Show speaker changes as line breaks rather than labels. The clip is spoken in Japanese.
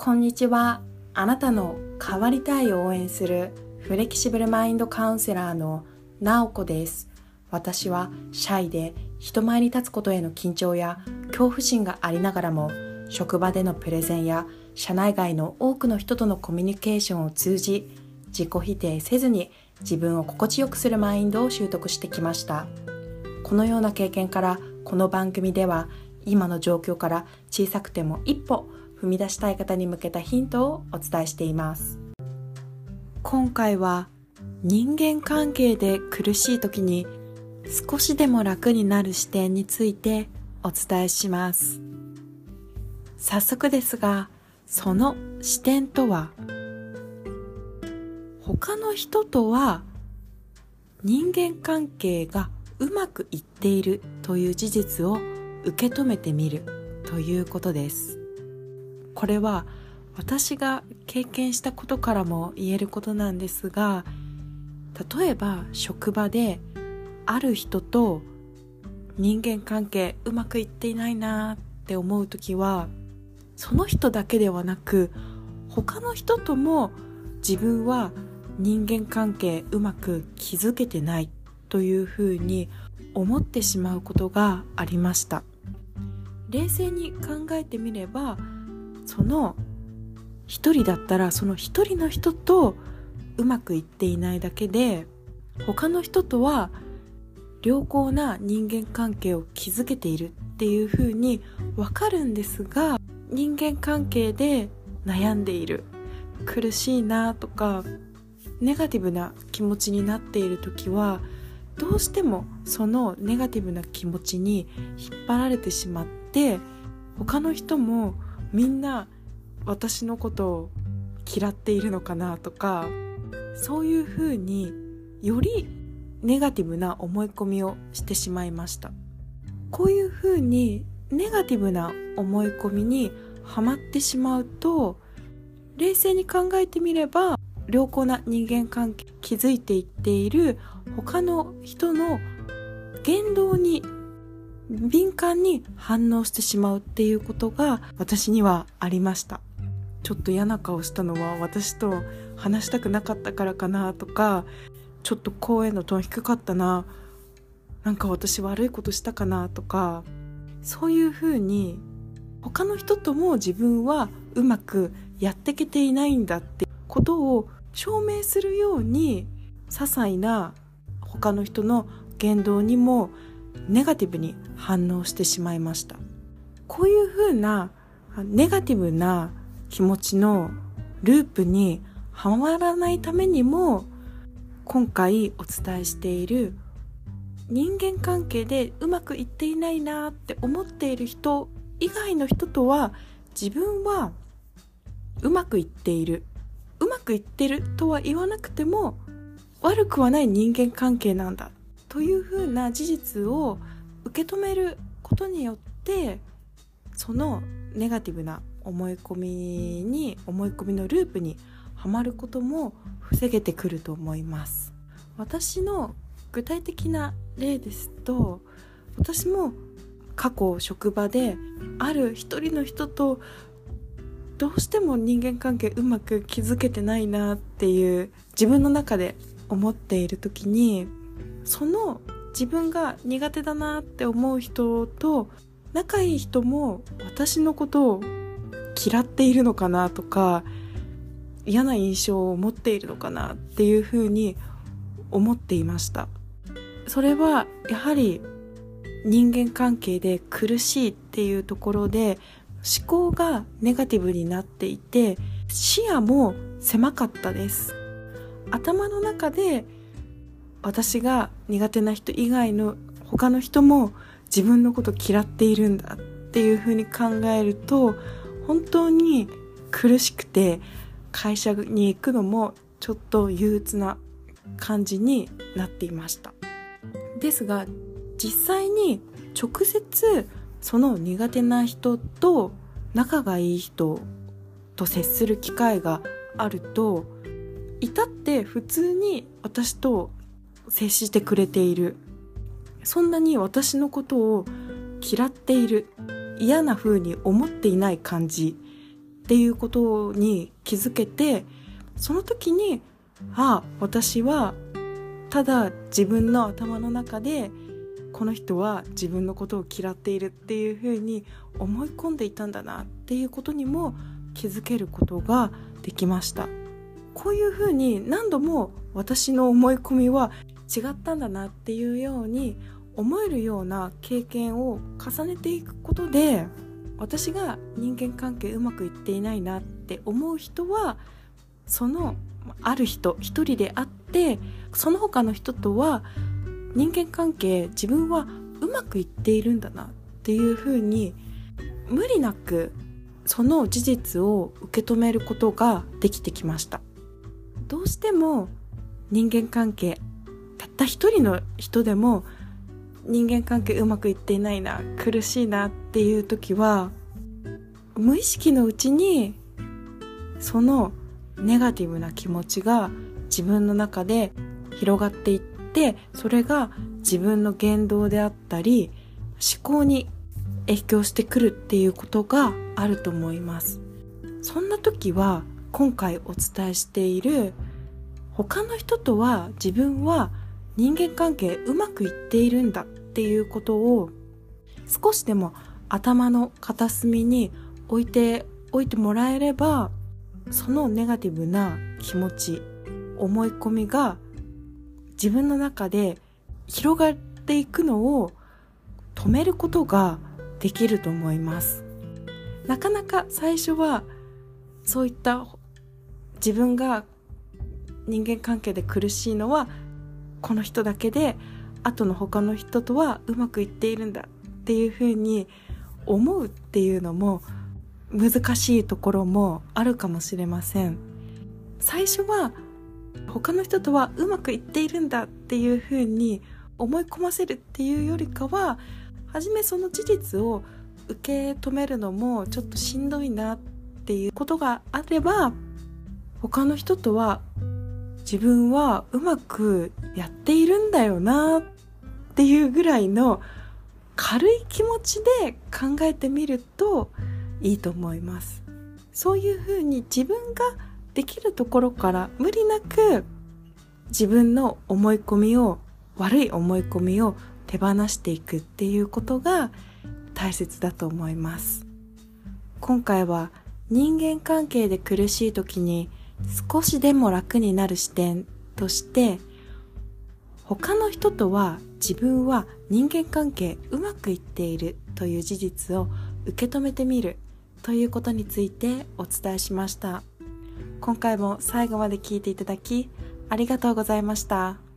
こんにちは。あなたの変わりたいを応援するフレキシブルマインドカウンセラーのなおこです。私はシャイで人前に立つことへの緊張や恐怖心がありながらも職場でのプレゼンや社内外の多くの人とのコミュニケーションを通じ自己否定せずに自分を心地よくするマインドを習得してきましたこのような経験からこの番組では今の状況から小さくても一歩踏み出したい方に向けたヒントをお伝えしています。今回は人間関係で苦しい時に少しでも楽になる視点についてお伝えします。早速ですがその視点とは？他の人とは人間関係がうまくいっているという事実を受け止めてみるということです。これは私が経験したことからも言えることなんですが例えば職場である人と人間関係うまくいっていないなって思う時はその人だけではなく他の人とも自分は人間関係うまく築けてないというふうに思ってしまうことがありました。冷静に考えてみればその一人だったらその一人の人とうまくいっていないだけで他の人とは良好な人間関係を築けているっていうふうにわかるんですが人間関係で悩んでいる。苦しいなとかネガティブな気持ちになっている時はどうしてもそのネガティブな気持ちに引っ張られてしまって他の人もみんな私のことを嫌っているのかなとかそういうふうによりネガティブな思い込みをしてしまいました。こういうふうにネガティブな思い込みにはまってしまうと冷静に考えてみれば良好な人間関係築いていっている他の人の言動に敏感に反応してしまうっていうことが私にはありました。ちょっと嫌な顔したのは私と話したくなかったからかなとかちょっと声のトーン低かったななんか私悪いことしたかなとかそういうふうに他の人とも自分はうまくやってけていないんだってことを証明するように些細な他の人の言動にもネガティブに反応してしまいました。こういうふうなネガティブな気持ちのループにはまらないためにも今回お伝えしている人間関係でうまくいっていないなって思っている人以外の人とは自分はうまくいっている。うまくいってるとは言わなくても悪くはない人間関係なんだ。というふうな事実を受け止めることによってそのネガティブな思い込みに思い込みのループにはまることも防げてくると思います。私の具体的な例ですと私も過去職場である一人の人とどうしても人間関係うまく築けてないなっていう自分の中で思っている時にその自分が苦手だなって思う人と仲いい人も私のことを嫌っているのかなとか嫌な印象を持っているのかなっていうふうに思っていました。それはやはり人間関係で苦しいっていうところで思考がネガティブになっていて視野も狭かったです。頭の中で私が苦手な人以外の他の人も自分のこと嫌っているんだっていうふうに考えると本当に苦しくて会社に行くのもちょっと憂鬱な感じになっていました。ですが実際に直接その苦手な人と仲がいい人と接する機会があると至って普通に私と接してくれている。そんなに私のことを嫌っている。嫌な風に思っていない感じ。っていうことに気づけてその時にああ私はただ自分の頭の中でこの人は自分のことを嫌っているっていうふうに思い込んでいたんだなっていうことにも気づけることができました。こういうふうに何度も私の思い込みは違ったんだなっていうように思えるような経験を重ねていくことで私が人間関係うまくいっていないなって思う人はそのある人一人であってその他の人とは人間関係自分はうまくいっているんだなっていうふうに無理なくその事実を受け止めることができてきました。どうしても人間関係たった一人の人でも人間関係うまくいっていないな苦しいなっていう時は無意識のうちにそのネガティブな気持ちが自分の中で広がっていってそれが自分の言動であったり思考に影響してくるっていうことがあると思います。そんな時は今回お伝えしている他の人とは自分は人間関係うまくいっているんだっていうことを少しでも頭の片隅に置いておいてもらえればそのネガティブな気持ち思い込みが自分の中で広がっていくのを止めることができると思います。なかなか最初はそういった自分が人間関係で苦しいのはこの人だけで後の他の人とはうまくいっているんだっていうふうに思うっていうのも難しいところもあるかもしれません。最初は他の人とはうまくいっているんだっていうふうに思い込ませるっていうよりかは初めその事実を受け止めるのもちょっとしんどいなっていうことがあれば他の人とは自分はうまくやっているんだよなっていうぐらいの軽い気持ちで考えてみるといいと思います。そういうふうに自分ができるところから無理なく自分の思い込みを悪い思い込みを手放していくっていうことが大切だと思います。今回は人間関係で苦しい時に少しでも楽になる視点として他の人とは自分は人間関係うまくいっているという事実を受け止めてみるということについてお伝えしました今回も最後まで聞いていただきありがとうございました。